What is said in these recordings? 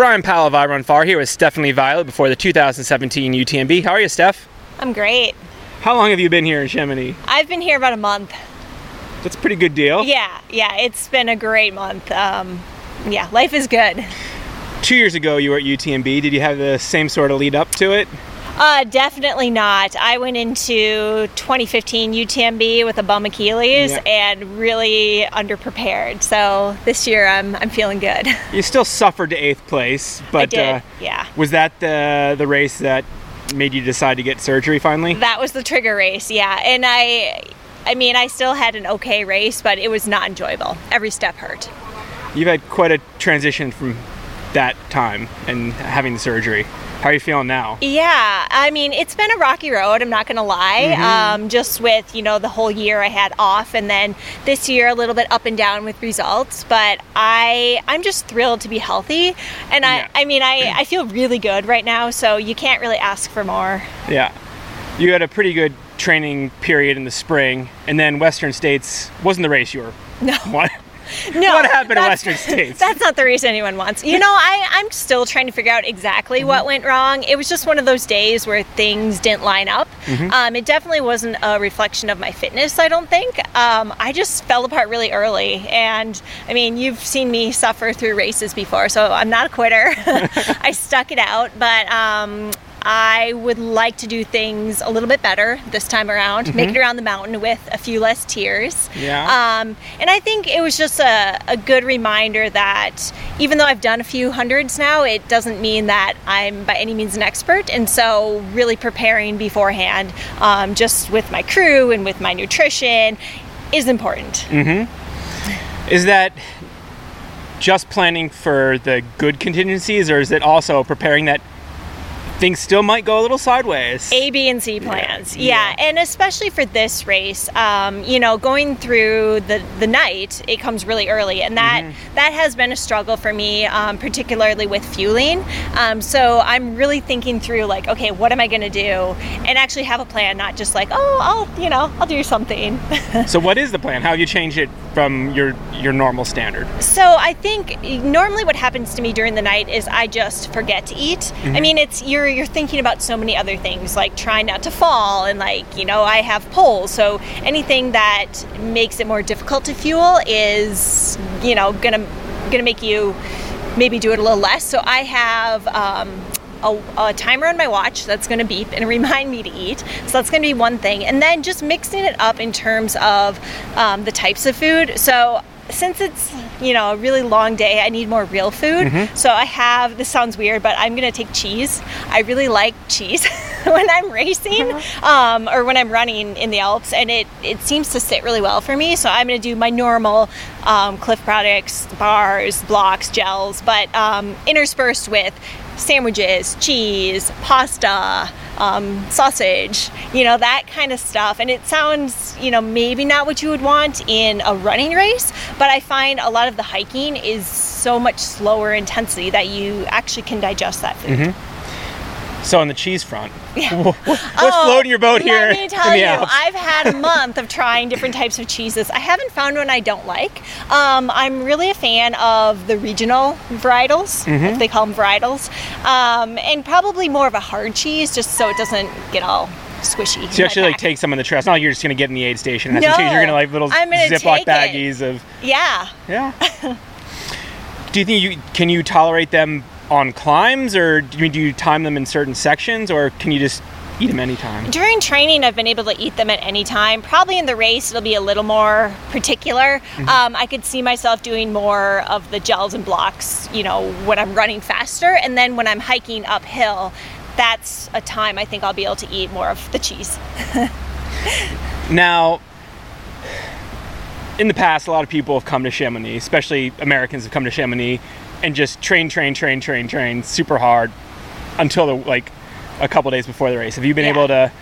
Bryon Powell of iRunFar here with Stephanie Violett before the 2017 UTMB. How are you, Steph? I'm great. How long have you been here in Chamonix? I've been here about a month. That's a pretty good deal. Yeah, yeah, it's been a great month. Um, yeah, life is good. Two years ago, you were at UTMB. Did you have the same sort of lead up to it? Uh, definitely not. I went into 2015 UTMB with a bum Achilles Yeah. and really underprepared. So this year I'm I'm feeling good. You still suffered to eighth place, but I did. Uh, yeah. was that the the race that made you decide to get surgery finally? That was the trigger race. Yeah, and I. I mean, I still had an okay race, but it was not enjoyable. Every step hurt. You've had quite a transition from that time and having the surgery. How are you feeling now? Yeah, I mean, it's been a rocky road, I'm not going to lie. Um, just with, you know, the whole year I had off and then this year a little bit up and down with results, but I I'm just thrilled to be healthy. And Yeah. I I mean, I I feel really good right now, so you can't really ask for more. Yeah. You had a pretty good training period in the spring, and then Western States wasn't the race you were. No. What? No. What happened to Western States? That's not the reason anyone wants. You know, I, I'm still trying to figure out exactly what went wrong. It was just one of those days where things didn't line up. Um, it definitely wasn't a reflection of my fitness, I don't think. Um, I just fell apart really early. And I mean, you've seen me suffer through races before, so I'm not a quitter. I stuck it out, but. Um, I would like to do things a little bit better this time around, make it around the mountain with a few less tears. Yeah. Um, and I think it was just a, a good reminder that even though I've done a few hundreds now, it doesn't mean that I'm by any means an expert. And so, really preparing beforehand, um, just with my crew and with my nutrition, is important. Is that just planning for the good contingencies, or is it also preparing that things still might go a little sideways? A, B, and C plans. Yeah. Yeah, and especially for this race, um, you know, going through the the night, it comes really early, and that that has been a struggle for me, um, particularly with fueling. Um, so I'm really thinking through, like, okay, what am I going to do, and actually have a plan, not just like, oh, I'll, you know, I'll do something. So, what is the plan? How have you changed it from your your normal standard? So I think normally what happens to me during the night is I just forget to eat. I mean, it's you're you're thinking about so many other things like trying not to fall and like you know I have poles, so anything that makes it more difficult to fuel is you know gonna gonna make you maybe do it a little less. So I have. Um, a, a timer on my watch that's going to beep and remind me to eat. So that's going to be one thing. And then just mixing it up in terms of um, the types of food. So since it's you know a really long day, I need more real food. Mm-hmm. So I have this sounds weird, but I'm gonna take cheese. I really like cheese when I'm racing um, or when I'm running in the Alps, and it it seems to sit really well for me. So I'm gonna do my normal um, Clif products, bars, blocks, gels, but um, interspersed with sandwiches, cheese, pasta, um, sausage, you know, that kind of stuff. And it sounds, you know, maybe not what you would want in a running race, but I find a lot of the hiking is so much slower intensity that you actually can digest that food. So, on the cheese front, Yeah. what's Oh, floating your boat here? Let me tell you, Alps? I've had a month of trying different types of cheeses. I haven't found one I don't like. Um, I'm really a fan of the regional varietals, Mm-hmm. if they call them varietals, um, and probably more of a hard cheese, just so it doesn't get all squishy. So you actually like take some on the. It's not like you're just gonna get in the aid station and No, cheese. You're gonna like little I'm gonna Ziploc take it. baggies of Yeah. yeah. do you think you can you tolerate them on climbs, or do you, do you time them in certain sections, or can you just eat them anytime? During training, I've been able to eat them at any time. Probably in the race, it'll be a little more particular. Um, I could see myself doing more of the gels and blocks, you know, when I'm running faster. And then when I'm hiking uphill, that's a time I think I'll be able to eat more of the cheese. Now, in the past, a lot of people have come to Chamonix, especially Americans have come to Chamonix, and just train, train, train, train, train super hard until the like a couple days before the race. Have you been Yeah. able to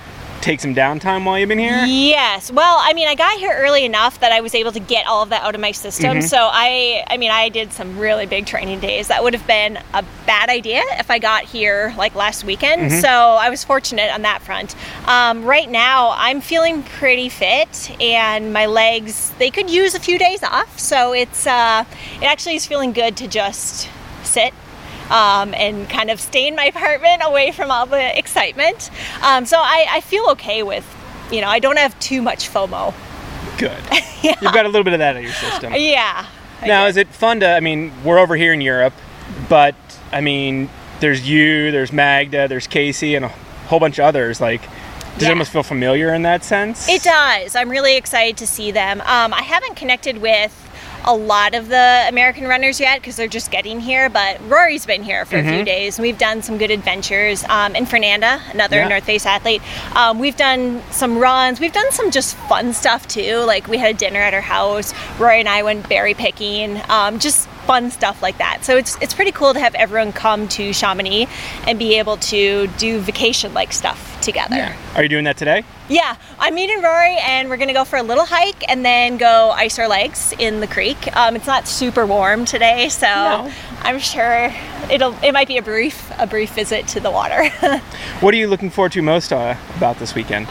take some downtime while you've been here? Yes. Well, I mean, I got here early enough that I was able to get all of that out of my system. So I, I mean, I did some really big training days. That would have been a bad idea if I got here like last weekend. So I was fortunate on that front. Um, right now, I'm feeling pretty fit, and my legs they could use a few days off. So it's uh, it actually is feeling good to just sit um, and kind of stay in my apartment away from all the excitement. Um, so I, I feel okay with, you know, I don't have too much FOMO. Good. You've got a little bit of that in your system. Yeah. Now, is it fun to? I mean, we're over here in Europe, but I mean, there's you, there's Magda, there's Casey, and a whole bunch of others. Like, does it almost feel familiar in that sense? It does. I'm really excited to see them. Um, I haven't connected with a lot of the American runners yet because they're just getting here, but Rory's been here for a Mm-hmm. few days and we've done some good adventures. Um, and Fernanda, another Yeah. North Face athlete, um, we've done some runs. We've done some just fun stuff too. Like we had a dinner at her house. Rory and I went berry picking. Um, just fun stuff like that. So it's it's pretty cool to have everyone come to Chamonix and be able to do vacation like stuff together. Are you doing that today? Yeah, I'm meeting Rory, and we're gonna go for a little hike and then go ice our legs in the creek. Um, it's not super warm today, so No. I'm sure it'll it might be a brief a brief visit to the water. What are you looking forward to most uh, about this weekend?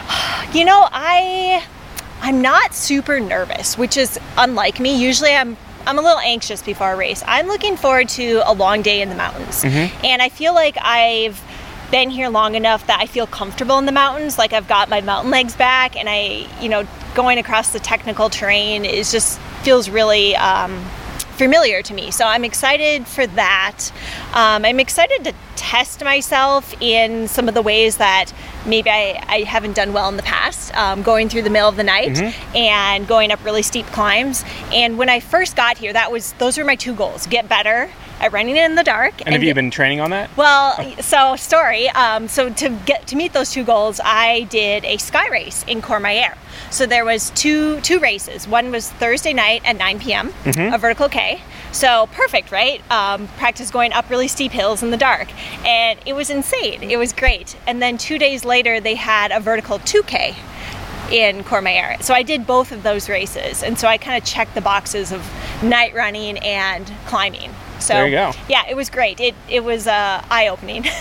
you know, I I'm not super nervous, which is unlike me. Usually, I'm I'm a little anxious before a race. I'm looking forward to a long day in the mountains, and I feel like I've been here long enough that I feel comfortable in the mountains. Like I've got my mountain legs back, and I, you know, going across the technical terrain is just feels really. Um, familiar to me so i'm excited for that. Um, i'm excited to test myself in some of the ways that maybe I, I haven't done well in the past um, going through the middle of the night and going up really steep climbs. And when i first got here that was those were my two goals get better at running in the dark And have you been training on that? well, so story. Um, so to get to meet those two goals, I did a sky race in Courmayeur. So there was two two races. One was Thursday night at 9 p.m. a vertical K. So perfect, right? Um, practice going up really steep hills in the dark, and it was insane. It was great. And then two days later, they had a vertical 2K in Courmayeur. So I did both of those races, and so I kind of checked the boxes of night running and climbing. So There you go. yeah, it was great. It it was uh, eye opening.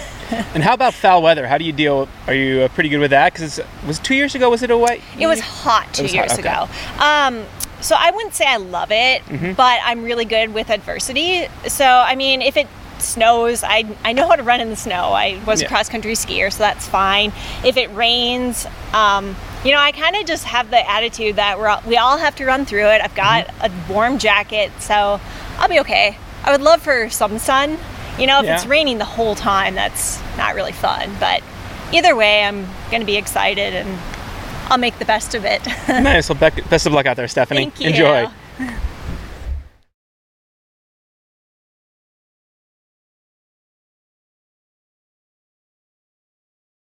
And how about foul weather? How do you deal? Are you uh, pretty good with that? Because was two years ago? Was it a white? it was hot two was hot, years okay. ago. Um, so I wouldn't say I love it, Mm-hmm. but I'm really good with adversity. So I mean, if it snows, I I know how to run in the snow. I was Yeah. a cross country skier, so that's fine. If it rains, um, you know, I kind of just have the attitude that we're all, we all have to run through it. I've got Mm-hmm. a warm jacket, so I'll be okay. I would love for some sun. You know, if it's raining the whole time, that's not really fun. But either way, I'm going to be excited and I'll make the best of it. nice. Well, best of luck out there, Stephanie. Thank you. Enjoy.